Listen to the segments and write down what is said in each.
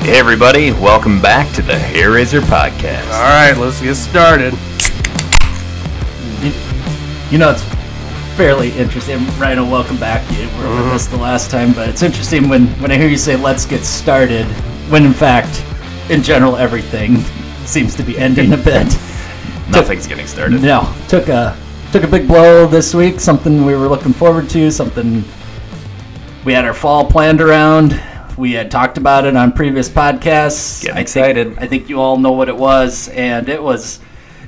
Hey everybody, welcome back to the Hair Razor Podcast. All right, let's get started. You know, it's fairly interesting. Rhino, welcome back. You were with mm-hmm. us the last time, but it's interesting when, when I hear you say, let's get started, when in fact, in general, everything seems to be ending a bit. Nothing's getting started. No, took a took a big blow this week. Something we were looking forward to. Something we had our fall planned around. We had talked about it on previous podcasts. Getting I excited. Think, I think you all know what it was, and it was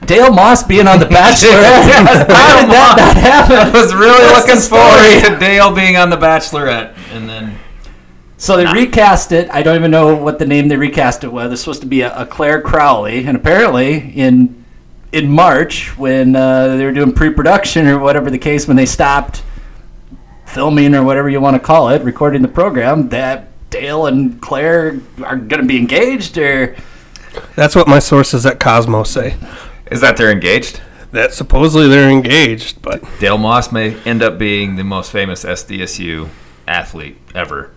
Dale Moss being on The Bachelorette. How did that not happen? I was really That's looking forward to Dale being on The Bachelorette, and then So they recast it. I don't even know what the name they recast it with. It's supposed to be a, a Clare Crawley, and apparently in in March when uh, they were doing pre-production or whatever the case, when they stopped filming or whatever you want to call it, recording the program, that Dale and Claire are going to be engaged or That's what my sources at Cosmo say. is that they're engaged? That supposedly they're engaged, but Dale Moss may end up being the most famous SDSU athlete ever,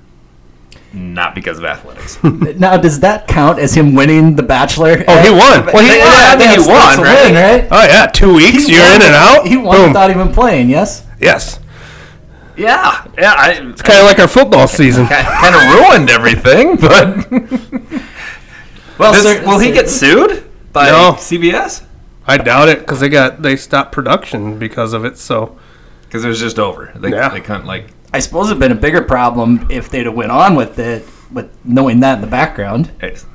not because of athletics. now does that count as him winning the Bachelor? oh, he won. Well, he won. I think he won, right? win, right? Oh yeah, two weeks. He You're won in and out. He won Boom. without even playing. Yes. yes, yeah, yeah. I kind of like our football season. kind of ruined everything, but Well, Does- sir- will he get sued by No. CBS? I doubt it because they got they stopped production because of it. So Because it was just over. They, Yeah. they couldn't like. I suppose it'd been a bigger problem if they'd have went on with it, with knowing that in the background. It's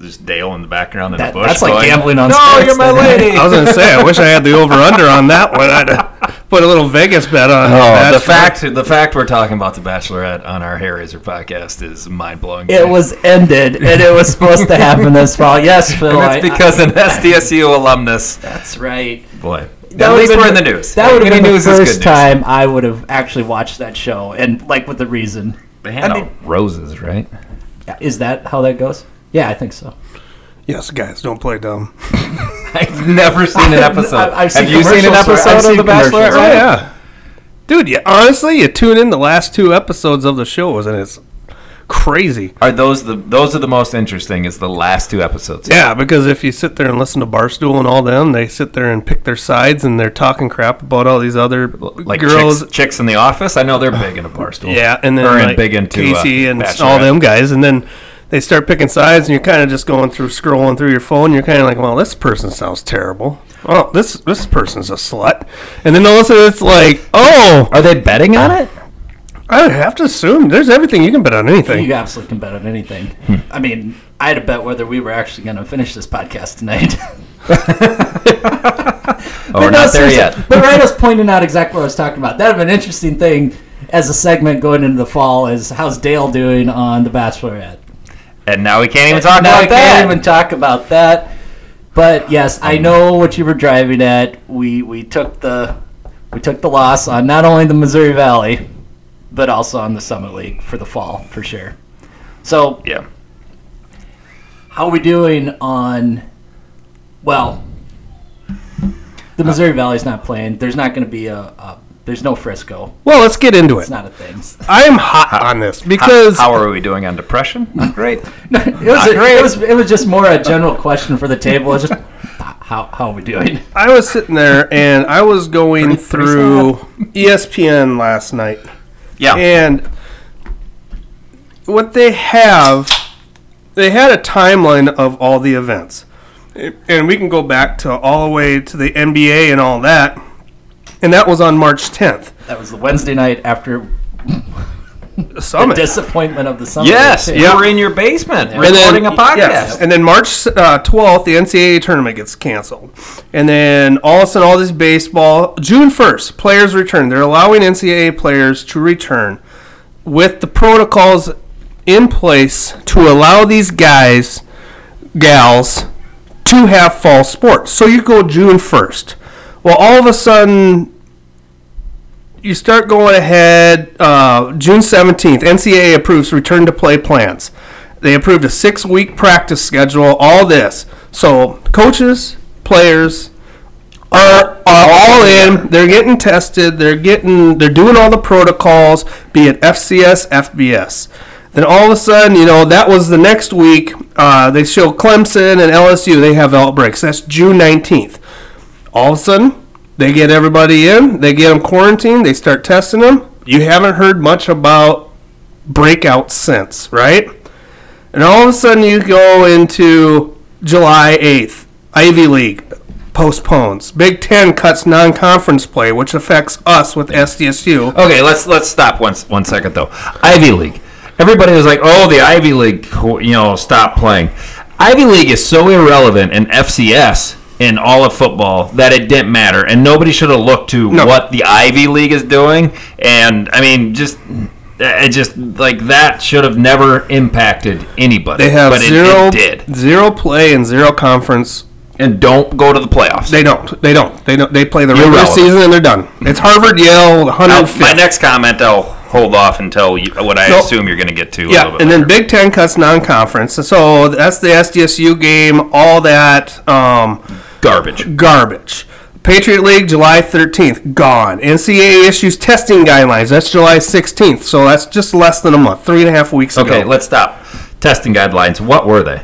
just Dale in the background in That- the bush. that's like gambling on No, sports you're my lady. I was gonna say I wish I had the over under on that one. I'd uh, put a little Vegas bet on. Oh, the fact the fact we're talking about the Bachelorette on our Hair Razor podcast is mind blowing. It was ended, and it was supposed to happen this fall. Yes, Phil. And I- that's because an SDSU alumnus. That's right. Boy, That at would've least been we're in the the- news. That would have been the news is good first time I would have actually watched that show, and like with the reason. They hand I mean- roses, right? Is that how that goes? Yeah, I think so. Yes, guys, don't play dumb. I've never seen an episode. I- I've seen Have you seen an episode I've of The Bachelorette? commercials. Oh yeah, dude. Yeah, honestly, you tune in the last two episodes of the shows and it's crazy. Are those the those are the most interesting? Is the last two episodes? Yeah, because if you sit there and listen to Barstool and all them, they sit there and pick their sides and they're talking crap about all these other like girls. chicks, chicks in the office. I know they're big into barstool. Yeah, and then Or in like big into Casey uh, and Bachelorette. all them guys, and then they start picking sides, and you're kind of just going through, scrolling through your phone. You're kind of like, well, this person sounds terrible. Oh, this this person's a slut, and then all of a sudden it's like, oh, Are they betting on it? I would have to assume there's everything you can bet on anything. You absolutely can bet on anything. Hmm. I mean, I had to bet whether we were actually going to finish this podcast tonight. Oh, we're But no, not there yet. But Rhino's pointing out exactly what I was talking about. That'd have been an interesting thing as a segment going into the fall is how's Dale doing on The Bachelorette? And now we can't even talk now about I that. can't even talk about that. But yes, I um, know what you were driving at. We we took the we took the loss on not only the Missouri Valley, but also on the Summit League for the fall for sure. So yeah. how are we doing on? Well, the uh, Missouri Valley's not playing. There's not going to be a, a. There's no Frisco. well, let's get into it. It's not a thing. I am hot on this because how are we doing on depression? Not great. No, it was, it was it was just more a general question for the table. It's just how how are we doing? I was sitting there and I was going Pretty- pretty through ESPN last night. Yeah. And what they have, they had a timeline of all the events. And we can go back to all the way to the NBA and all that. And that was on March 10th. That was the Wednesday night after The the summit. disappointment of the summer. yes, you were in your basement And then- recording a podcast. yes. And then March uh, 12th, the NCAA tournament gets canceled. And then all of a sudden, all this baseball. June 1st, players return. They're allowing NCAA players to return with the protocols in place to allow these guys, gals, to have fall sports. So you go June 1st. Well, all of a sudden, you start going ahead. Uh, June 17th, NCAA approves return to play plans. They approved a six week practice schedule, all this. So, coaches, players are, are all in. They're getting tested. They're getting, they're doing all the protocols, be it FCS, FBS. Then all of a sudden, you know, that was the next week. Uh, they show Clemson and LSU. They have outbreaks. That's June 19th. All of a sudden, they get everybody in. They get them quarantined. They start testing them. You haven't heard much about breakout since, right? And all of a sudden, you go into July 8th. Ivy League postpones. Big Ten cuts non-conference play, which affects us with SDSU. Okay, let's let's stop one one second though. Ivy League. Everybody was like, "Oh, the Ivy League, you know, stop playing." Ivy League is so irrelevant in FCS in all of football that it didn't matter, and nobody should have looked to No. what the Ivy League is doing. And I mean, just it just like that should have never impacted anybody. They have but it- zero, it did. zero play and zero conference. And don't go to the playoffs. They don't. They don't. They don't. They play the regular season and they're done. It's Harvard, Yale, my next comment, I'll hold off until you, what I assume you're going to get to. a Yeah, little bit and then. Big Ten cuts non-conference. So that's the SDSU game. All that um, garbage. garbage. Patriot League, July 13th, gone. NCAA issues testing guidelines. That's July 16th. So that's just less than a month, three and a half weeks Okay, ago. Okay, let's stop. Testing guidelines. What were they?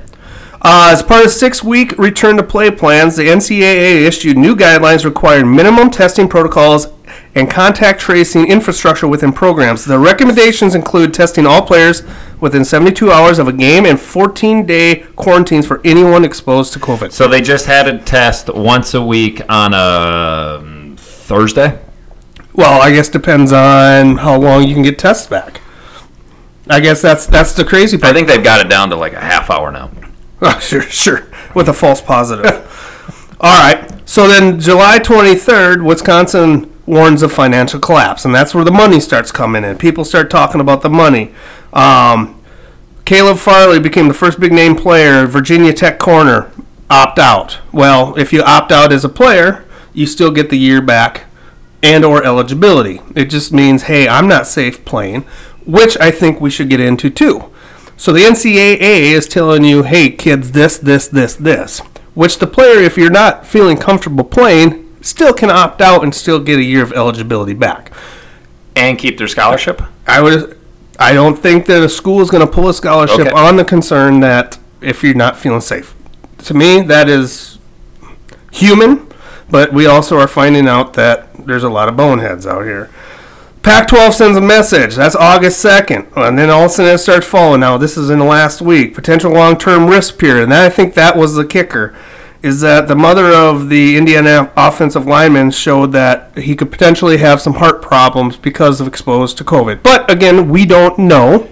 Uh, as part of six-week return to play plans, the NCAA issued new guidelines requiring minimum testing protocols and contact tracing infrastructure within programs. The recommendations include testing all players within 72 hours of a game and 14-day quarantines for anyone exposed to COVID. So they just had a test once a week on a um, Thursday. Well, I guess depends on how long you can get tests back. I guess that's that's the crazy part. I think they've got it down to like a half hour now. Oh, sure, sure. With a false positive. All right. So then, July 23rd, Wisconsin warns of financial collapse, and that's where the money starts coming in. People start talking about the money. Um, Caleb Farley became the first big name player, Virginia Tech corner, opt out. Well, if you opt out as a player, you still get the year back and or eligibility. It just means, hey, I'm not safe playing, which I think we should get into too. So the NCAA is telling you, hey, kids, this, this, this, this. Which the player, if you're not feeling comfortable playing, still can opt out and still get a year of eligibility back. And keep their scholarship? I would, I don't think that a school is going to pull a scholarship Okay. on the concern that if you're not feeling safe. To me, that is human, but we also are finding out that there's a lot of boneheads out here. Pac 12 sends a message. That's August 2nd. And then all of a sudden it starts falling. Now, this is in the last week. Potential long term risk period. And I think that was the kicker. Is that the mother of the Indiana offensive lineman showed that he could potentially have some heart problems because of exposed to COVID. But again, we don't know.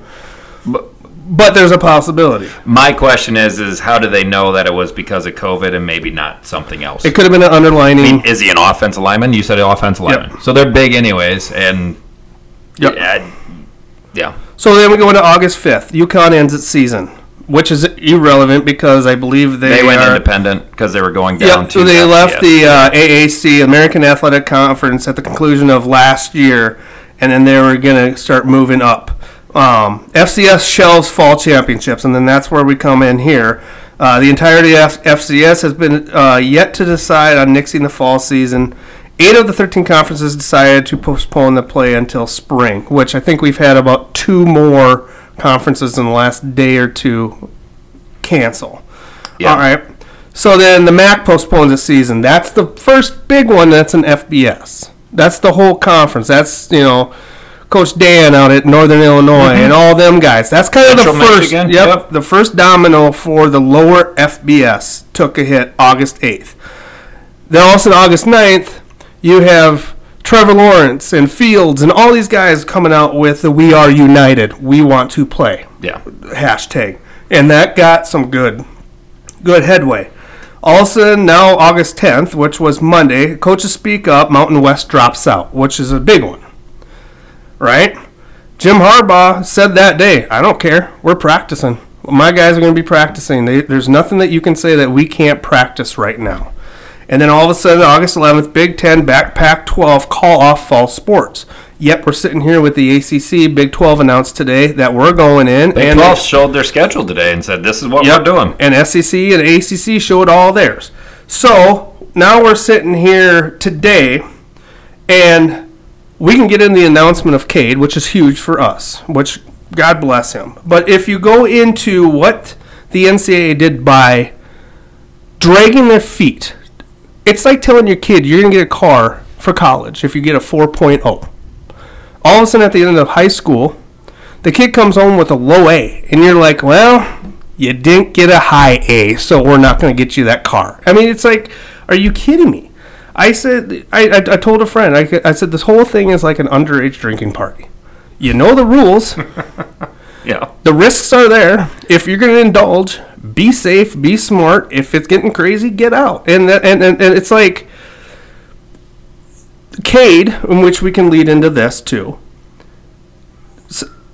But there's a possibility. My question is, is how do they know that it was because of COVID and maybe not something else? It could have been an underlining. is he an offensive lineman? You said an offensive Yep. lineman. So they're big anyways, and Yep. yeah, yeah. So then we go into August 5th. UConn ends its season, which is irrelevant because I believe they, They, went are, independent because they were going down Yep, to so they FCS. left the uh, AAC, American Athletic Conference, at the conclusion of last year, and then they were going to start moving up. Um, FCS shelves fall championships, and then that's where we come in here. Uh, the entirety of FCS has been uh, yet to decide on nixing the fall season. Eight of the 13 conferences decided to postpone the play until spring, which I think we've had about two more conferences in the last day or two cancel. Yeah. All right. So then the MAC postpones its season. That's the first big one that's an FBS. That's the whole conference. That's, you know, Coach Dan out at Northern Illinois mm-hmm. and all them guys. That's kind of Central the first Michigan, yep, yep. the first domino for the lower FBS took a hit August 8th. Then also on August 9th, you have Trevor Lawrence and Fields and all these guys coming out with the We Are United, We Want to Play yeah. hashtag, and that got some good, good headway. All of a sudden, now August 10th, which was Monday, coaches speak up. Mountain West drops out, which is a big one, right? Jim Harbaugh said that day, "I don't care. We're practicing. My guys are going to be practicing. They, there's nothing that you can say that we can't practice right now." And then all of a sudden, August 11th, Big Ten, backpack 12 call off fall sports. Yep, we're sitting here with the ACC. Big 12 announced today that we're going in. Big and 12 showed their schedule today and said, "This is what Yep. we're doing." And SEC and ACC showed all theirs. So now we're sitting here today, and we can get in the announcement of Cade, which is huge for us. Which God bless him. But if you go into what the NCAA did by dragging their feet, it's like telling your kid you're going to get a car for college if you get a 4.0. All of a sudden, at the end of high school, the kid comes home with a low A, and you're like, well, you didn't get a high A, so we're not going to get you that car. I mean, it's like, are you kidding me? I said, I, I, I told a friend, I, I said, this whole thing is like an underage drinking party. You know the rules. Yeah. the risks are there. If you're going to indulge, be safe, be smart. If it's getting crazy, get out. And that, and, and, and it's like Cade, in which we can lead into this too.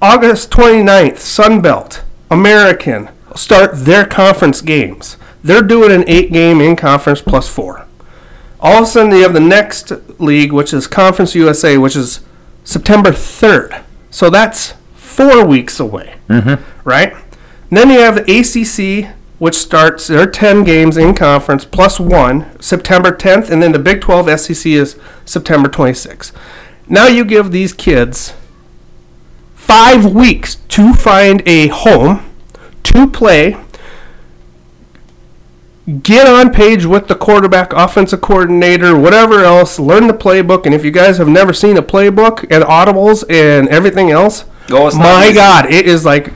August 29th, Sun Belt, American start their conference games. They're doing an eight game in conference plus four. All of a sudden, you have the next league, which is Conference USA, which is September 3rd. So that's four weeks away, mm-hmm. right? Then you have the ACC, which starts their 10 games in conference plus one, September 10th, and then the Big 12 SEC is September 26th. Now you give these kids five weeks to find a home, to play, get on page with the quarterback, offensive coordinator, whatever else, learn the playbook. And if you guys have never seen a playbook and audibles and everything else, Oh, my. God, it is like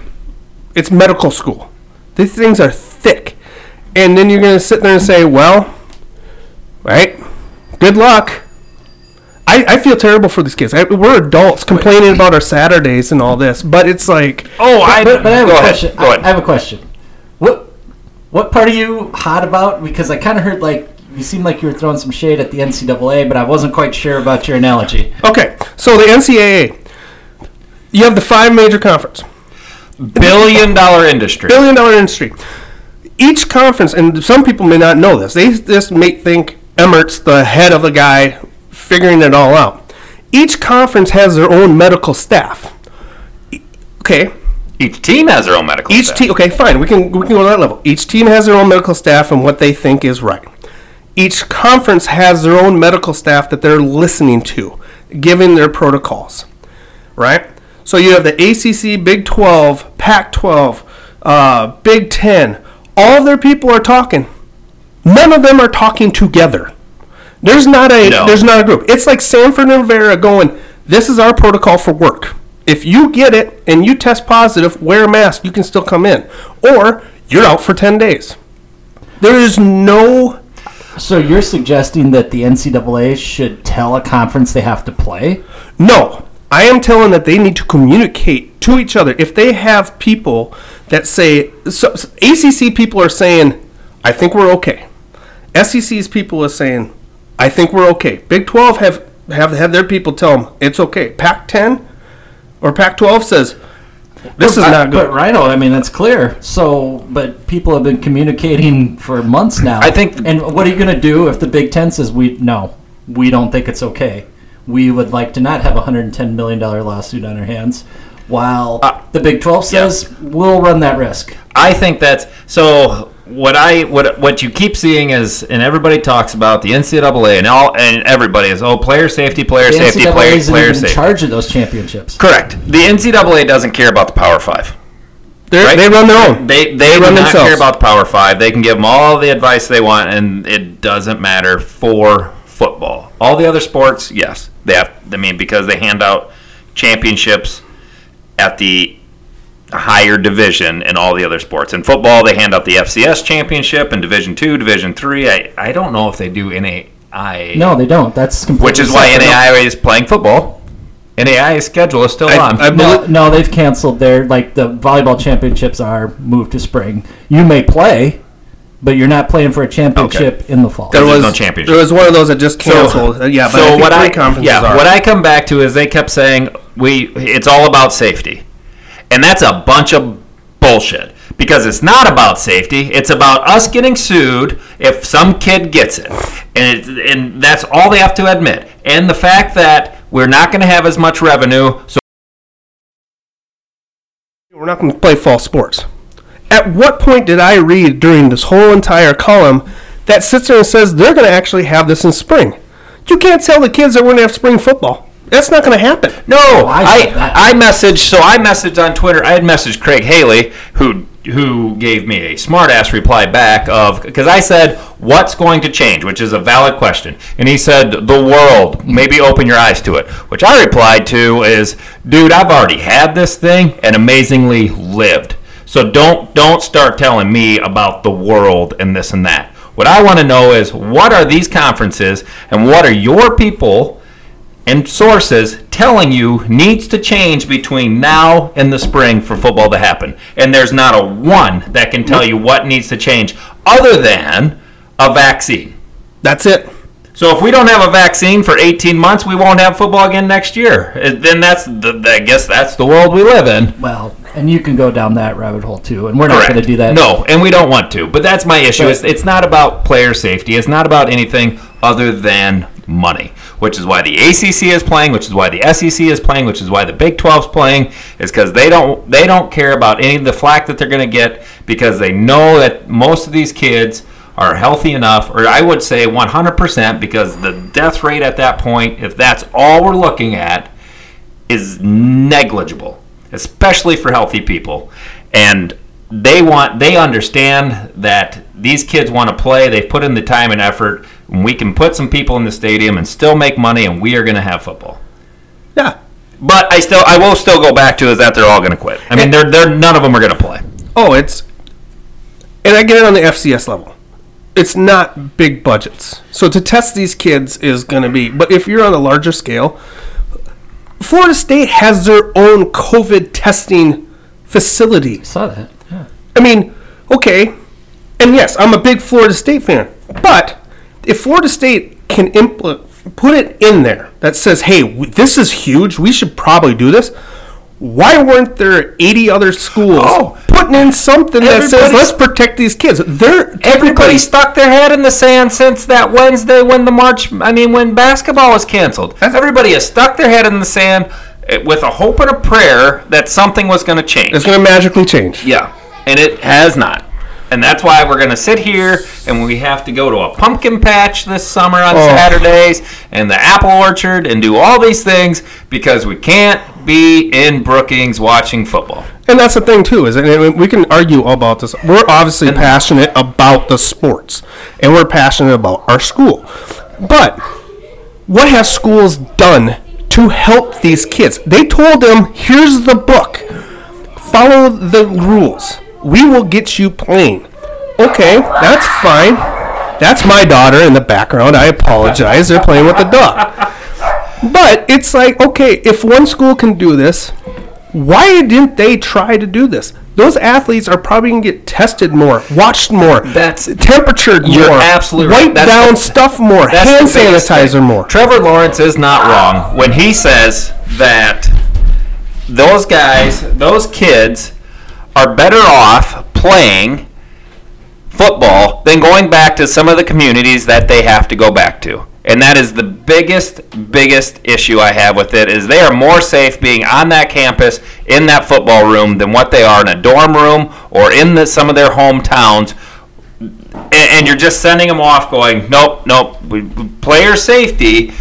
it's medical school. These things are thick. And then you're going to sit there and say, well, right, good luck. I, I feel terrible for these kids. I, we're adults complaining about our Saturdays and all this, but it's like, Oh, I. But, but I have a ahead. question. Go I, ahead. I have a question. What what part are you hot about? Because I kind of heard like you seemed like you were throwing some shade at the NCAA, but I wasn't quite sure about your analogy. okay, so the NCAA, you have the five major conference. Billion dollar industry. billion dollar industry. Each conference, and some people may not know this, they just may think Emmert's the head of the guy figuring it all out. Each conference has their own medical staff. Okay, Each team has their own medical each staff. team. Okay, fine. We can we can go to that level. Each team has their own medical staff and what they think is right. Each conference has their own medical staff that they're listening to, giving their protocols. Right. So you have the ACC, Big 12, Pac-12, uh, Big 10. All of their people are talking. None of them are talking together. There's not a No. there's not a group. It's like Sanford and Avera going, "This is our protocol for work. If you get it and you test positive, wear a mask. You can still come in, or you're out for ten days." There is no So you're suggesting that the NCAA should tell a conference they have to play? No, I am telling that they need to communicate to each other. If they have people that say, so, so ACC people are saying, I think we're okay. SEC's people are saying, I think we're okay. Big 12 have have had their people tell them it's okay. Pac 10 or Pac 12 says, this is not But good. Rhino, I mean that's clear. So, but people have been communicating for months now. I think- And what are you going to do if the Big Ten says we no, we don't think it's okay? We would like to not have a hundred and ten million dollar lawsuit on our hands, while Uh, the Big Twelve says we'll run that risk. I think that's so. What I what what you keep seeing is, and everybody talks about the NCAA and all and everybody is oh player safety, player The safety, NCAA player isn't player even in charge of those championships. Correct. The NCAA doesn't care about the Power Five. They're, Right? They run their own. They they, run do not themselves. care about the Power Five. They can give them all the advice they want, and it doesn't matter for football. All the other sports, yes, they have. I mean, because they hand out championships at the higher division in all the other sports. In football, they hand out the FCS championship in Division Two, Division Three. I I don't know if they do NAI. No, they don't. That's completely which is why separate. NAI is playing football. NAI's schedule is still I- on. I No, believe- no, they've canceled their like the volleyball championships are moved to spring. You may play, but you're not playing for a championship in the fall. there was no championship. There was one of those that just canceled. Uh, yeah, but I think what I conferences yeah are. what I come back to is they kept saying we it's all about safety, and that's a bunch of bullshit because it's not about safety. It's about us getting sued if some kid gets it, and it's, and that's all they have to admit. And the fact that we're not going to have as much revenue, so We're not going to play fall sports. At what point did I read during this whole entire column that sits there and says they're going to actually have this in spring? You can't tell the kids that we're going to have spring football. That's not going to happen. No, oh, I I. I messaged. So I messaged on Twitter. I had messaged Craig Haley, who who gave me a smart ass reply back of because I said, "What's going to change?" Which is a valid question, and he said, "The world. Maybe open your eyes to it." Which I replied to is, "Dude, I've already had this thing and amazingly lived. So don't don't start telling me about the world and this and that." What I want to know is what are these conferences and what are your people and sources telling you needs to change between now and the spring for football to happen. And there's not a one that can tell you what needs to change other than a vaccine. That's it. So if we don't have a vaccine for 18 months, we won't have football again next year. Then that's the, I guess that's the world we live in. Well, and you can go down that rabbit hole too, and we're not going to do that. No, and we don't want to. But that's my issue. It's, it's not about player safety. It's not about anything other than money, which is why the ACC is playing, which is why the SEC is playing, which is why the Big 12 is playing, is because they don't they don't care about any of the flack that they're going to get because they know that most of these kids are healthy enough, or I would say 100%, because the death rate at that point, if that's all we're looking at, is negligible, especially for healthy people. And they want they understand that these kids want to play. They've put in the time and effort. And we can put some people in the stadium and still make money, and we are going to have football. Yeah. But I still I will still go back to is that they're all going to quit. I mean, they're they're none of them are going to play. Oh, it's and I get it on the FCS level. It's not big budgets. So to test these kids is going to be, but if you're on a larger scale, Florida State has their own COVID testing facility. I saw that. Yeah. I mean, okay, and yes, I'm a big Florida State fan, but if Florida State can impl- put it in there that says, "Hey, w- this is huge. We should probably do this." Why weren't there 80 other schools Oh. putting in something that says, "Let's protect these kids"? They're Everybody stuck their head in the sand since that Wednesday when the March, I mean, when basketball was canceled. Everybody has stuck their head in the sand eh, with a hope and a prayer that something was going to change. It's going to magically change. Yeah, and it has not. And that's why we're going to sit here and we have to go to a pumpkin patch this summer on Oh. Saturdays and the apple orchard and do all these things because we can't be in Brookings watching football. And that's the thing too is, and we can argue about this. We're obviously passionate about the sports, and we're passionate about our school. But what have schools done to help these kids? They told them, "Here's the book. Follow the rules. We will get you playing." Okay, that's fine. That's my daughter in the background. I apologize. They're playing with the dog. But it's like, okay, if one school can do this, why didn't they try to do this? Those athletes are probably going to get tested more, watched more, That's- temperatured You're more, absolutely right. wiped That's down the- stuff more, hand sanitizer thing. more. Trevor Lawrence is not wrong when he says that those guys, those kids, are better off playing football than going back to some of the communities that they have to go back to. And that is the biggest, biggest issue I have with it is they are more safe being on that campus in that football room than what they are in a dorm room or in the, some of their hometowns and, and you're just sending them off going, nope, nope, we, player safety,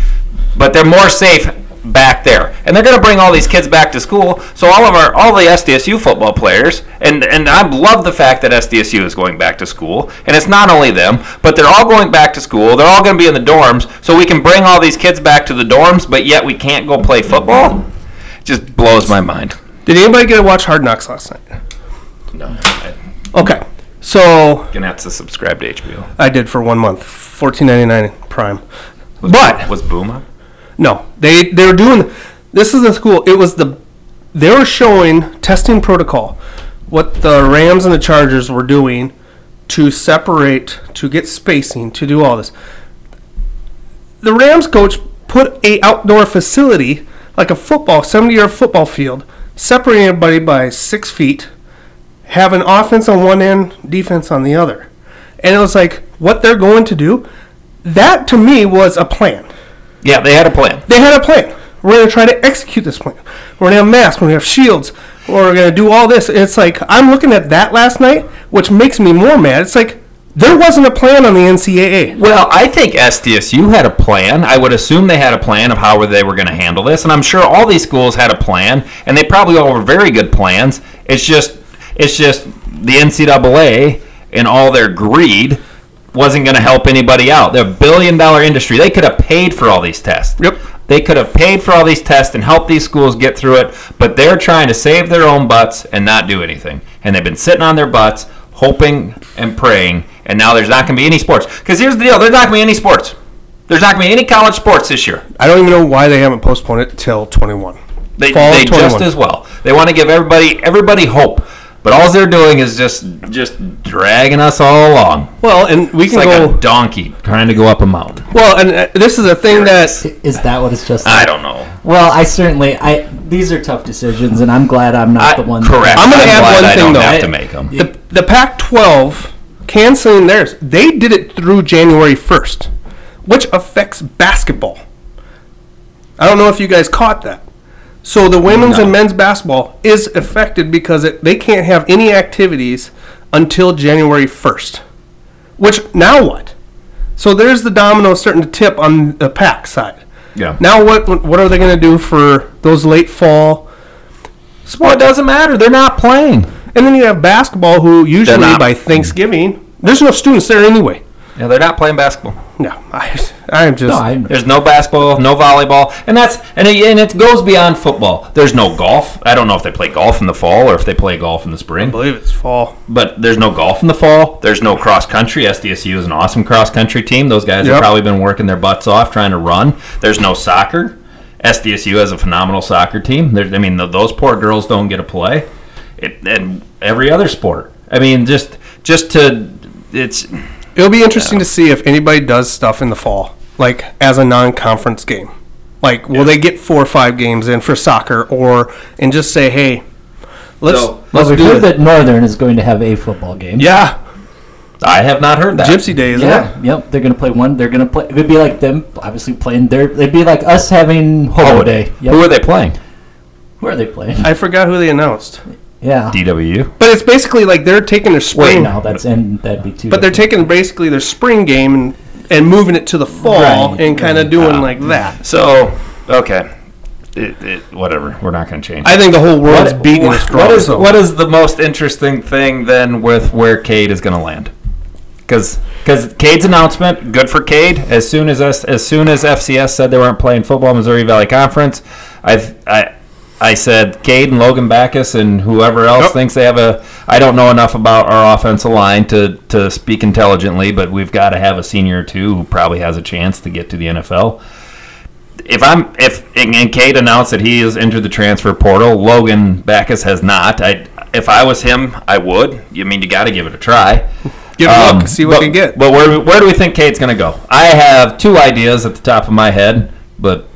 but they're more safe back there. And they're going to bring all these kids back to school. So all of our, all the SDSU football players, and, and I love the fact that SDSU is going back to school. And it's not only them, but they're all going back to school. They're all going to be in the dorms. So we can bring all these kids back to the dorms, but yet we can't go play football. Just blows my mind. Did anybody get to watch Hard Knocks last night? No, I'm Okay, so going to have to subscribe to HBO. I did for one month, fourteen ninety nine Prime. But Was Boom up? No, they they were doing. This is the school. It was the they were showing testing protocol, what the Rams and the Chargers were doing to separate, to get spacing, to do all this. The Rams coach put a outdoor facility like a football, seventy yard football field, separating everybody by six feet, have an offense on one end, defense on the other, and it was like what they're going to do. That to me was a plan Yeah, they had a plan. they had a plan. We're going to try to execute this plan. We're going to have masks. We're going to have shields. We're going to do all this. It's like I'm looking at that last night, which makes me more mad. It's like There wasn't a plan on the NCAA. Well, I think SDSU had a plan. I would assume they had a plan of how they were going to handle this, and I'm sure all these schools had a plan, and they probably all were very good plans. It's just, it's just the NCAA and all their greed wasn't going to help anybody out. They're a billion dollar industry. They could have paid for all these tests. Yep. They could have paid for all these tests and helped these schools get through it, but they're trying to save their own butts and not do anything. And they've been sitting on their butts, hoping and praying, and now there's not going to be any sports. Because here's the deal there's not going to be any sports. There's not going to be any college sports this year. I don't even know why they haven't postponed it till 21. They, Fall they just as well. They want to give everybody everybody hope, but all they're doing is just just dragging us all along. Well, and we It's can like go. a donkey trying to go up a mountain. well, and uh, this is a thing that Is that what it's just? I don't know. Well, I certainly. I these are tough decisions, and I'm glad I'm not I, the one. correct. I'm gonna add glad one I thing, don't though. have to make them. the the Pac-12 canceling theirs. They did it through January 1st, which affects basketball. I don't know if you guys caught that. So the women's No. and men's basketball is affected because it, they can't have any activities until January 1st. Which now what? So there's the domino starting to tip on the pack side. Yeah. Now what what are they going to do for those late fall? Well, it doesn't matter. They're not playing. And then you have basketball, who usually by Thanksgiving, there's no students there anyway. Yeah, they're not playing basketball. No, I, I'm just. No, I'm, There's no basketball, no volleyball, and that's and it, and it goes beyond football. There's no golf. I don't know if they play golf in the fall or if they play golf in the spring. I believe it's fall. But there's no golf in the fall. There's no cross country. SDSU is an awesome cross country team. Those guys have probably been working their butts off trying to run. There's no soccer. SDSU has a phenomenal soccer team. There, I mean, th those poor girls don't get to play. It, and every other sport. I mean, just just to it's It'll be interesting to see if anybody does stuff in the fall, like as a non-conference game. Like, will they get four or five games in for soccer, or and just say, "Hey, let's So- let's we've do heard it." that Northern is going to have a football game. Yeah, I have not heard that. Gypsy Days. Yeah, yep. They're gonna play one. They're gonna play. It'd be like them, obviously playing their. It'd be like us having Hobo Day. Yep. Who are they playing? Who are they playing? I forgot who they announced, Yeah. DWU. but it's basically like they're taking their Wait, spring, no, that's and that'd be too. but they're taking basically their spring game and and moving it to the fall Right, and kind of right. doing Ah. like that. So okay, it, it, whatever. We're not going to change. I think the whole world's What- beating what- what is what is the most interesting thing then with where Cade is going to land? Because because Cade's announcement, good for Cade. As soon as us, as soon as FCS said they weren't playing football, Missouri Valley Conference, I I I said Cade and Logan Backus and whoever else Yep. thinks they have a. I don't know enough about our offensive line to to speak intelligently, but we've got to have a senior or two who probably has a chance to get to the NFL if I'm if and Cade announced that he has entered the transfer portal, Logan Backus has not. I if I was him, I would. You mean you got to give it a try. Give it a Um, look, see what but, you get. But where where do we think Cade's going to go? I have two ideas at the top of my head, but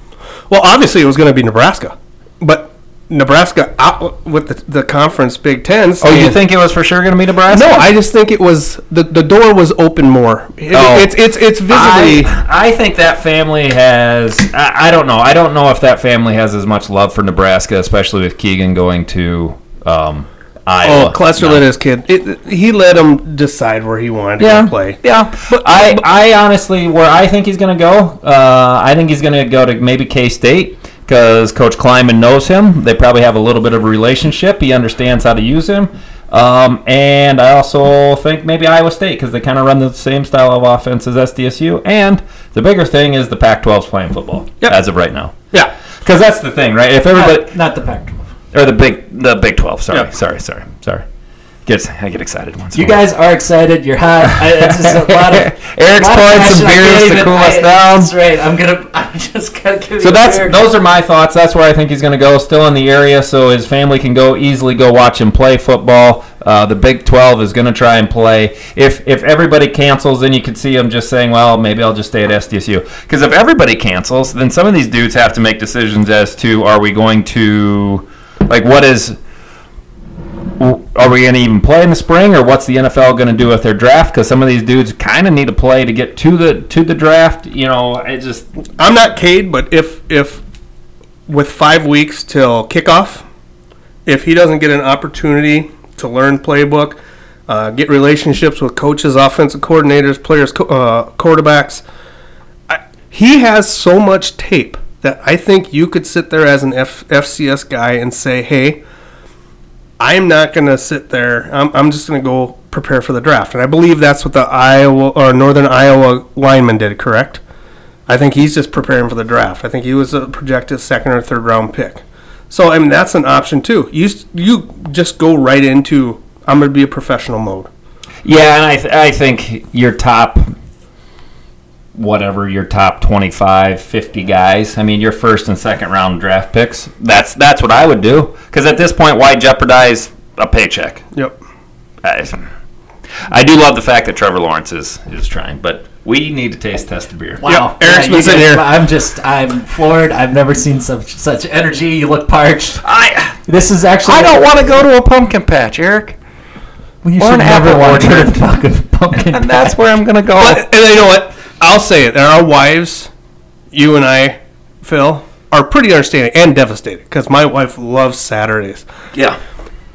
Well, obviously it was going to be Nebraska, but Nebraska out with the, the conference Big Ten. oh, you think it was for sure going to be Nebraska? No, I just think it was the, the door was open more. It- Oh. It's it's it's visibly. I, I think that family has. I, I don't know. I don't know if that family has as much love for Nebraska, especially with Keegan going to um, Iowa. Oh, Klester No. let his kid. It, he let him decide where he wanted to go play. Yeah, but I, I honestly, where I think he's going to go, uh, I think he's going to go to maybe K State because Coach Klieman knows him. They probably have a little bit of a relationship. He understands how to use him. Um, and I also think maybe Iowa State because they kind of run the same style of offense as SDSU. And the bigger thing is the Pac-12's playing football Yep. as of right now. Yeah. Because that's the thing, right? If everybody not, not the Pac-12. or the big the Big Twelve. Sorry, Yeah. sorry, sorry, sorry. Gets I get excited once. You guys are excited. You're hot. I, it's just a lot of. Eric's lot pouring some. Beers to cool us down. That's right. I'm gonna. I'm just gonna give So that's those are my thoughts. That's where I think he's going to go. Still in the area, so his family can go easily go watch him play football. Uh, the Big Twelve is going to try and play. If if everybody cancels, then you could see him just saying, "Well, maybe I'll just stay at SDSU." Because if everybody cancels, then some of these dudes have to make decisions as to are we going to like what is are we going to even play in the spring, or what's the NFL going to do with their draft? Because some of these dudes kind of need to play to get to the to the draft. You know, it just I'm not Cade, but if if with five weeks till kickoff, if he doesn't get an opportunity to learn playbook, uh, get relationships with coaches, offensive coordinators, players, uh, quarterbacks. I, he has so much tape that I think you could sit there as an F, FCS guy and say, hey, I'm not going to sit there. I'm, I'm just going to go prepare for the draft. And I believe that's what the Iowa or Northern Iowa lineman did, correct? I think he's just preparing for the draft. I think he was a projected second or third round pick. So I mean that's an option too. You you just go right into I'm going to be a professional mode. Yeah, and I, th- I think your top, whatever, your top 25, 50 guys, I mean, your first and second round draft picks, that's that's what I would do. Because at this point, why jeopardize a paycheck? Yep. I, I do love the fact that Trevor Lawrence is, is trying, but we need to taste test the beer. Wow, Yep, Eric's you been here. I'm just, I'm floored. I've never seen such such energy. You look parched. I This is actually. I don't want to go to a pumpkin patch, Eric. Well, you or should an never want to go to orchard. the pumpkin, pumpkin And that's where I'm going to go. But and you know what? I'll say it. Our wives, you and I, Phil, are pretty understanding and devastated because my wife loves Saturdays. yeah.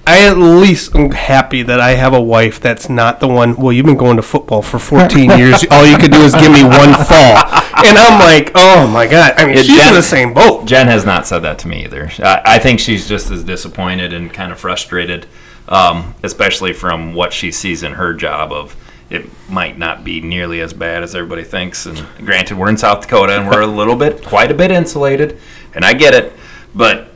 I at least am happy that I have a wife that's not the one. Well, you've been going to football for 14 years. All you could do is give me one fall, and I'm like, oh my god. I mean, Yeah, she's Jen- in the same boat. Jen has not said that to me either. I, I think she's just as disappointed and kind of frustrated, um, especially from what she sees in her job of it might not be nearly as bad as everybody thinks. And granted, we're in South Dakota and we're a little bit, quite a bit insulated, and I get it, but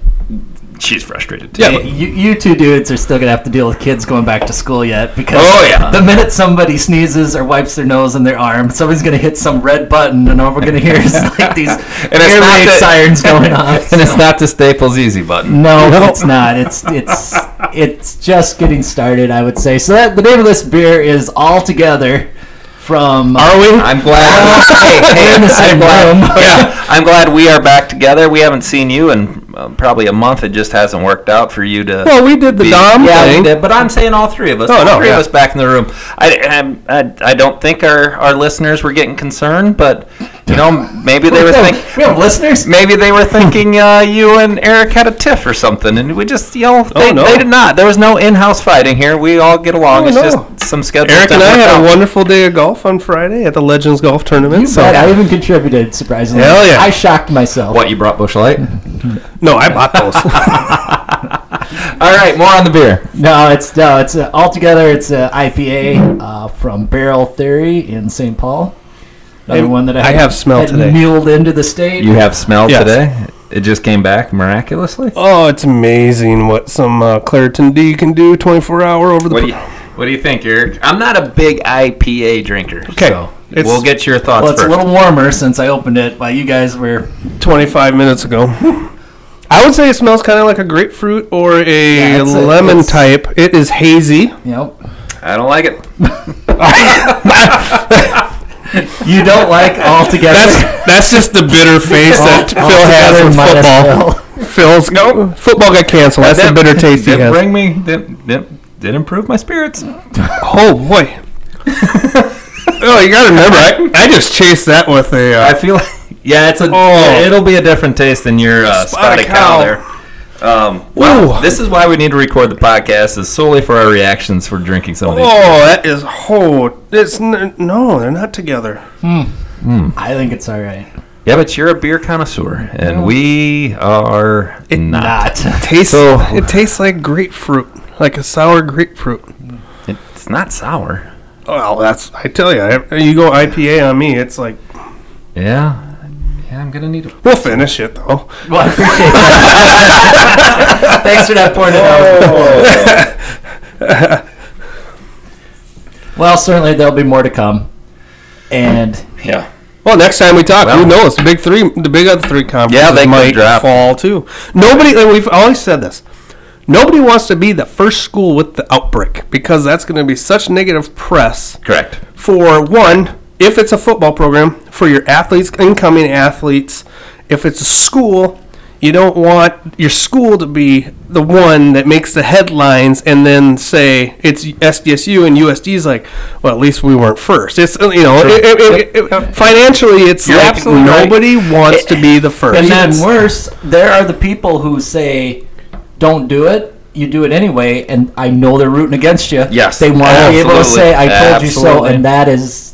she's frustrated too. Yeah, Hey, you, you two dudes are still gonna have to deal with kids going back to school yet because Oh, yeah. the minute somebody sneezes or wipes their nose in their arm, somebody's gonna hit some red button, and all we're gonna hear is like these it's air raid the- sirens going off. and it's not the Staples Easy button. No, it's not. It's it's it's just getting started, I would say. So that the name of this beer is All Together from uh, Are we? I'm glad. hey, hey, We're in the same I'm glad, room. yeah, I'm glad we are back together. We haven't seen you in uh, probably a month. It just hasn't worked out for you to. Well, we did the be- Dom yeah, thing. we did. But I'm saying all three of us. Oh, all no, three yeah. of us back in the room. I, I, I don't think our, our listeners were getting concerned, but you know maybe they were thinking. we have listeners. Maybe they were thinking uh, you and Eric had a tiff or something, and we just, you know, they, no. they did not. There was no in-house fighting here. We all get along. Oh, it's no. just some schedule. Eric and I had a wonderful day of golf on Friday at the Legends Golf Tournament. You so bet. I even contributed, surprisingly. Hell yeah. I shocked myself. What you brought Busch Light? no, I bought those. all right, more on the beer. No, it's no, it's uh, altogether. It's a IPA uh, from Barrel Theory in St. Paul. Another one that I, I have smell had today. Muled into the state. You have smelled Yes. today. It just came back miraculously. oh, it's amazing what some uh, Claritin D can do 24 hour over the. What do you What do you think, Eric? I'm not a big IPA drinker. Okay, so it's- we'll get your thoughts well, it's first. a little warmer since I opened it while you guys were. 25 minutes ago. I would say it smells kind of like a grapefruit or a Yeah, it's a- lemon it's- type. It is hazy. Yep. I don't like it. You don't like altogether. That's that's just the bitter face that All- Phil has with football. Phil. Phil's no football got canceled. That's the Didn't- bitter taste he has. bring me. Didn't, didn't, didn't improve my spirits. Oh boy. oh, you gotta remember, I, I just chased that with a. I Uh, feel like yeah, it's a Oh. it'll be a different taste than your uh, spotted Spotted cow. cow there. Um, well, Ooh. this is why we need to record the podcast is solely for our reactions for drinking some of these. oh, that is oh, it's n- no, they're not together. I think it's all right. Yeah, but you're a beer connoisseur, and we are not. Not. Tastes. So- it tastes like grapefruit, like a sour grapefruit. It's not sour. Well, that's I tell you, you go IPA on me, it's like Yeah, yeah. I'm gonna need a we'll finish it though. Well, I appreciate that. Thanks for that point it out. Oh. well, certainly there'll be more to come. And yeah. Well, next time we talk, Well- who knows? The big three, the big other three conferences Yeah, they might drop. fall too. Nobody, and we've always said this. Nobody wants to be the first school with the outbreak because that's going to be such negative press Correct. for one, if it's a football program, for your athletes, incoming athletes. If it's a school, you don't want your school to be the one that makes the headlines and then say it's SDSU and USD's like, well, at least we weren't first. It's you know, it, it, it, it- financially, it's You're like absolutely right. nobody wants to be the first. and then worse, there are the people who say, "Don't do it," you do it anyway, and I know they're rooting against you. Yes, they want to be able to say, "I told you so," and that is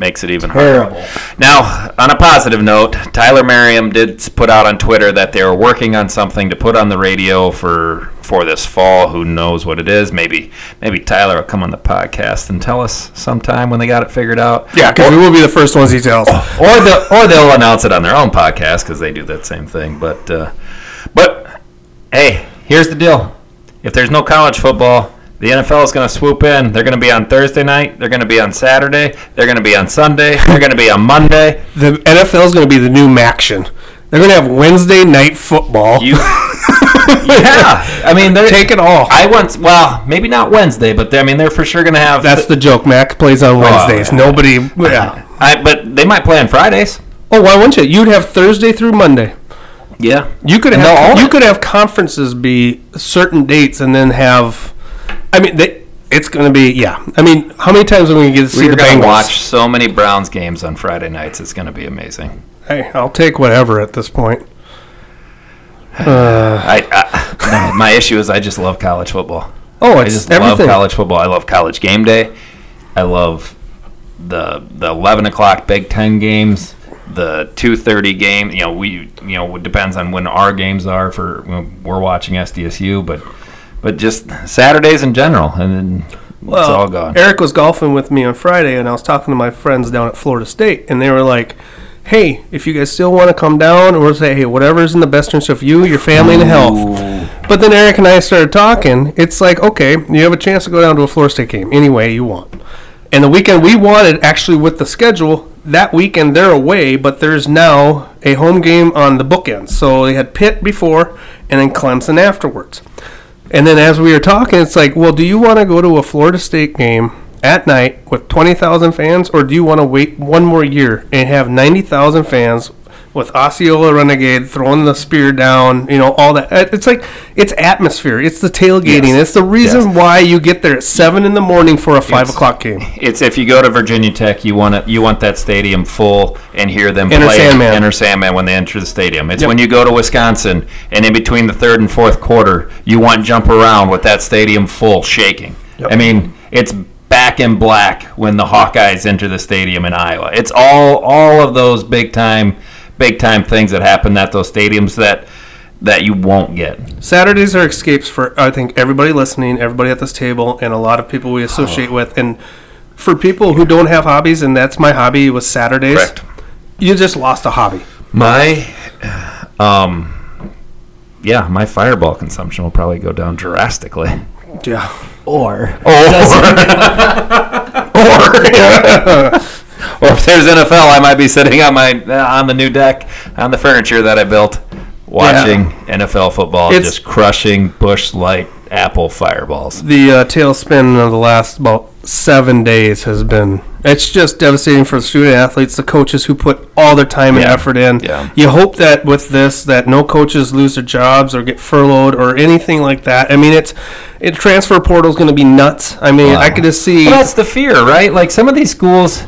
Makes it even harder. Now, on a positive note, Tyler Merriam did put out on Twitter that they were working on something to put on the radio for for this fall. Who knows what it is? Maybe maybe Tyler will come on the podcast and tell us sometime when they got it figured out. Yeah, because we will be the first ones he tells. Or the or they'll announce it on their own podcast because they do that same thing. But uh, but hey, here's the deal: if there's no college football. The NFL is going to swoop in. They're going to be on Thursday night. They're going to be on Saturday. They're going to be on Sunday. They're going to be on Monday. The NFL is going to be the new Maction. They're going to have Wednesday night football. You, yeah. I mean, they're Take it all. I went. Well, maybe not Wednesday, but I mean, they're for sure going to have. That's the joke. Mac plays on oh, Wednesdays. yeah. Nobody. Yeah. I, but they might play on Fridays. Oh, why wouldn't you? You'd have Thursday through Monday. Yeah. You could And have you could have conferences be certain dates and then have. I mean, they, it's going to be yeah. I mean, how many times are we going to get to see We're the going Bengals? to watch so many Browns games on Friday nights. It's going to be amazing. Hey, I'll take whatever at this point. Uh, I, I my issue is I just love college football. Oh, I just everything. love college football. I love college game day. I love the the eleven o'clock Big Ten games, the two thirty game. You know, we you know it depends on when our games are for when we're watching SDSU, but but just Saturdays in general, and then it's all gone. Eric was golfing with me on Friday, and I was talking to my friends down at Florida State, and they were like, "Hey, if you guys still want to come down, or say, hey, whatever's in the best interest of you, your family, and health." But then Eric and I started talking. It's like, okay, you have a chance to go down to a Florida State game any way you want. And the weekend we wanted, actually, with the schedule, that weekend they're away, but there's now a home game on the bookends. So they had Pitt before, and then Clemson afterwards. And then as we were talking, it's like, well, do you want to go to a Florida State game at night with 20,000 fans, or do you want to wait one more year and have 90,000 fans with Osceola Renegade throwing the spear down, you know, all that? It's like, it's atmosphere. It's the tailgating. Yes. It's the reason Yes. why you get there at 7 in the morning for a 5 It's- o'clock game. It's if you go to Virginia Tech, you want it, you want that stadium full and hear them Enter play Sandman. Enter Sandman when they enter the stadium. It's Yep. when you go to Wisconsin and in between the third and fourth quarter, you want jump around with that stadium full, shaking. Yep. I mean, it's back in black when the Hawkeyes enter the stadium in Iowa. It's all all of those big time, big time things that happen at those stadiums that that you won't get. Saturdays are escapes for I think everybody listening, everybody at this table, and a lot of people we associate with. And for people who don't have hobbies, and that's my hobby was Saturdays. Correct. You just lost a hobby. My, um, yeah, my fireball consumption will probably go down drastically. Yeah. Or. Or Or if there's NFL, I might be sitting on my on the new deck on the furniture that I built, watching NFL football, It's- just crushing Busch Light Apple fireballs. The uh, tailspin of the last about seven days has been. It's just devastating for the student athletes, the coaches who put all their time and Yeah. effort in. Yeah. You hope that with this, that no coaches lose their jobs or get furloughed or anything like that. I mean, it's it transfer portal is going to be nuts. I mean, I could just see. Well, that's the fear, right? Like some of these schools,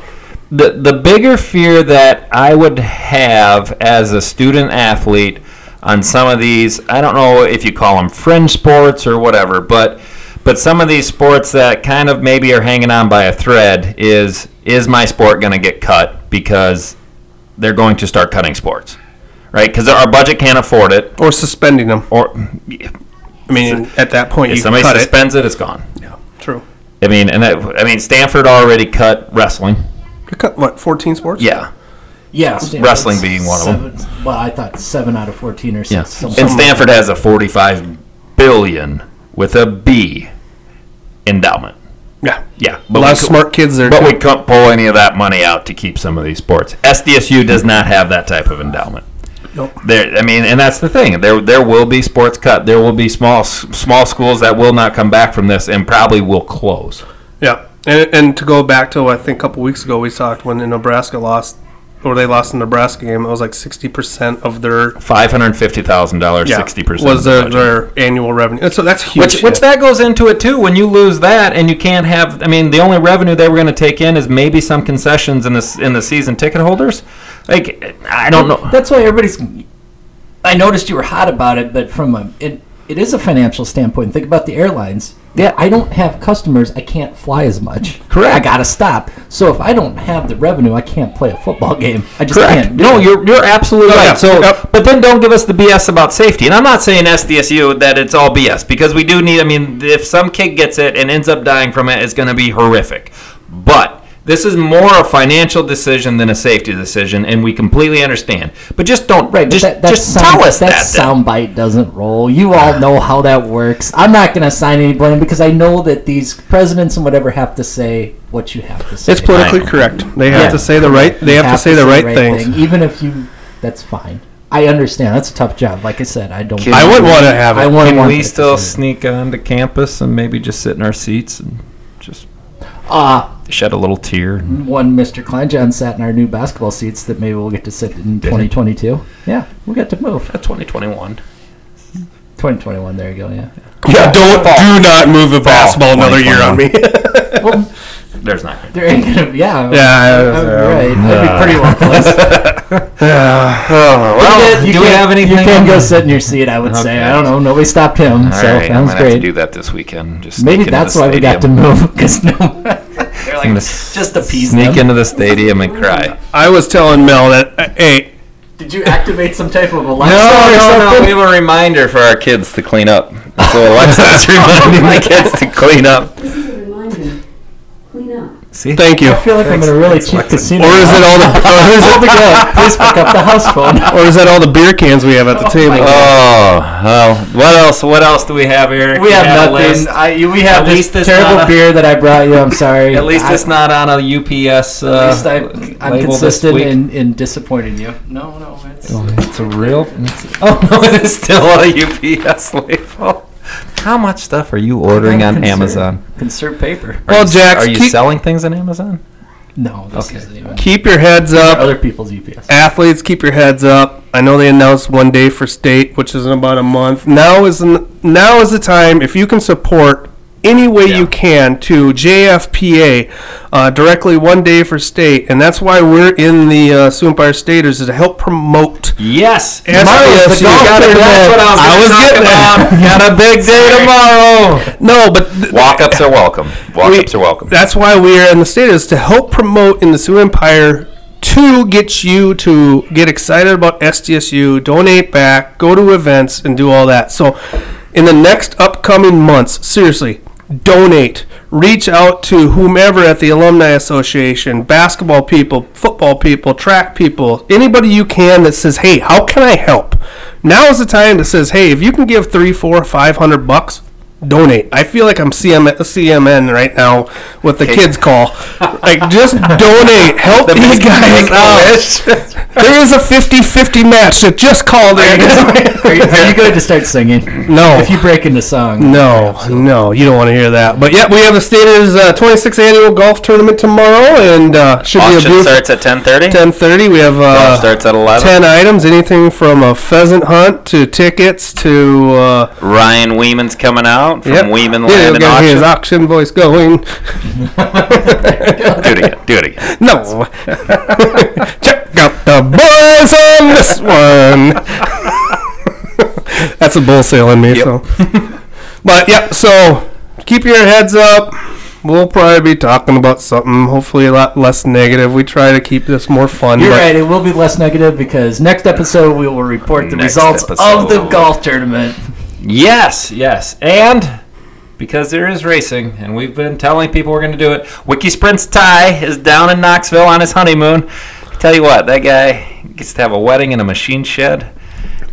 the the bigger fear that I would have as a student athlete on some of these, I don't know if you call them fringe sports or whatever, but but some of these sports that kind of maybe are hanging on by a thread is is my sport going to get cut because they're going to start cutting sports, right? Because our budget can't afford it, or suspending them. or I mean, at that point, if you somebody suspends it, it's gone. Yeah, true. I mean, and that, I mean, Stanford already cut wrestling. You cut what? Fourteen sports? Yeah, yeah, Wrestling being one of them. Well, I thought seven out of fourteen or Yeah. six. some- And Stanford has a 45 billion with a B endowment. Yeah. Yeah, A but lot we of cou- smart kids there. But too. we couldn't pull any of that money out to keep some of these sports. SDSU does not have that type of endowment. Nope. There, I mean, and that's the thing. There, there will be sports cut. There will be small, small schools that will not come back from this and probably will close. Yeah, and, and to go back to I think a couple weeks ago we talked when Nebraska lost, or they lost the Nebraska game. It was like sixty percent of their Five hundred fifty thousand dollars, sixty percent was their, their annual revenue. And so that's huge. Which, which that goes into it too. When you lose that, and you can't have, I mean, the only revenue they were going to take in is maybe some concessions in the in the season ticket holders. Like, I don't know. That's why everybody's. I noticed you were hot about it, but from a it, it is a financial standpoint. Think about the airlines. Yeah, I don't have customers. I can't fly as much. Correct. I gotta stop. So if I don't have the revenue, I can't play a football game. I just Correct. can't. do No, it. you're you're absolutely Oh, right. yeah. So, Yep. but then don't give us the BS about safety. And I'm not saying SDSU that it's all BS because we do need. I mean, if some kid gets it and ends up dying from it, it's going to be horrific. But this is more a financial decision than a safety decision, and we completely understand. But just don't. Right, Just, that, that just sound, tell us that. that. soundbite doesn't roll. You all know how that works. I'm not going to assign any blame because I know that these presidents and whatever have to say what you have to say. It's politically Right. correct. They have Yeah. to say the right. They You have, to say the right, things. thing, even if you. That's fine. I understand. That's a tough job. Like I said, I don't. Can I wouldn't want to have I it. wouldn't Can want we still decision. sneak onto campus and maybe just sit in our seats and just Uh, shed a little tear? one Mr. Kleinjohn sat in our new basketball seats that maybe we'll get to sit in 2022. Yeah, we'll get to move. 2021. 2021. There you go. Yeah. Yeah, don't do not move the basketball another year on me. Well, There's not. Gonna there ain't gonna. Yeah. Yeah, I'm yeah. right. I'd be pretty well close. well, You do we can- have anything? You can go sit in your seat. I would say. I don't know. Nobody stopped him, All so right, that I'm was gonna have to great. do that this weekend. Just Maybe that's the why we got to move because no. They're like I'm gonna s- just appease Sneak them. into the stadium and cry. I was telling Mel that, uh, hey, Did you activate some type of No, Alexa or no, no. something? We have a reminder for our kids to clean up. So Alexa's reminding the kids to clean up. This is a reminder, clean up. See, thank you. I feel like I'm in a really cheap casino. Or is it all the, or is it, the gun. Please pick up the house phone. or is that all the beer cans we have at the table? Oh, well, what else? What else do we have, Eric? We You have a nothing. I, we have At this least it's terrible a- beer that I brought you. I'm sorry. At least I, it's not on a UPS. Uh, At least I, I'm label consistent in, in disappointing you. No, no, it's. It's a real. It's, oh no, it is still on a UPS label. How much stuff are you ordering on Conserve- Amazon? Conserve paper. Well, Jax, Are you keep, selling things on Amazon? No, this Okay. isn't keep your heads up. Other people's UPS. athletes keep your heads up i know they announced one day for state which is in about a month now is the, now is the time if you can support any way you can to jfpa uh, directly one day for state and that's why we're in the uh, Sioux Empire staters is to help promote Yes. Yes, yes, you got it. That's what I was, I was getting about. Got a big day tomorrow. no but th- Walk-ups are welcome. Walk-ups we- are welcome. That's why we are in the state is to help promote in the Sioux Empire to get you to get excited about SDSU, donate back, go to events, and do all that. So, in the next upcoming months, seriously, donate. Reach out to whomever at the Alumni Association, basketball people, football people, track people, anybody you can that says, "Hey, how can I help?" Now is the time that says, "Hey, if you can give three, four, five hundred bucks." Donate. I feel like I'm CM, CMN right now with the kids call. Like, just donate. Help these guys out. There is a 50-50 match that just called in. Are you, are you going to start singing? No. If you break into song. No, no, you don't want to hear that. But yeah, we have the Staters uh, 26th annual golf tournament tomorrow, and uh, should be a Auction starts at 10:30. 10:30. We have uh, starts at 11. 10 items, anything from a pheasant hunt to tickets to. Uh, Ryan Weeman's coming out from yep. Weeman yeah, Land we and got his Auction. auction voice going. Do it again. Do it again. No. Check out the boys on this one. That's a bull sale in me. Yep. So, but yeah. So keep your heads up. We'll probably be talking about something hopefully a lot less negative. We try to keep this more fun. You're but right. It will be less negative because next episode we will report the Next results of the golf tournament. Yes, yes. And because there is racing, and we've been telling people we're going to do it, Wiki Sprints Ty is down in Knoxville on his honeymoon. I tell you what, that guy gets to have a wedding in a machine shed,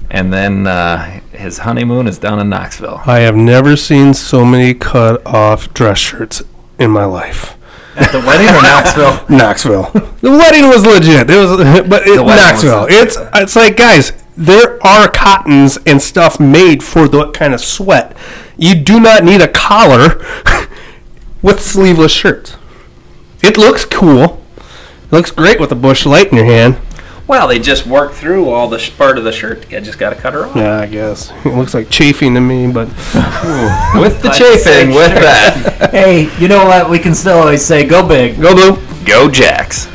and then uh, his honeymoon is down in Knoxville. I have never seen so many cut off dress shirts in my life. At the wedding or Knoxville? Knoxville. The wedding was legit. It was, but it, Knoxville. It's it's like guys, there are cottons and stuff made for that kind of sweat. You do not need a collar with sleeveless shirts. It looks cool. It looks great with a Busch Light in your hand. Well, they just worked through all the sh- part of the shirt. I just got to cut her off. Yeah, I guess it looks like chafing to me, but With the chafing, with that. hey, you know what? We can still always say, "Go big." go blue. Go Jacks.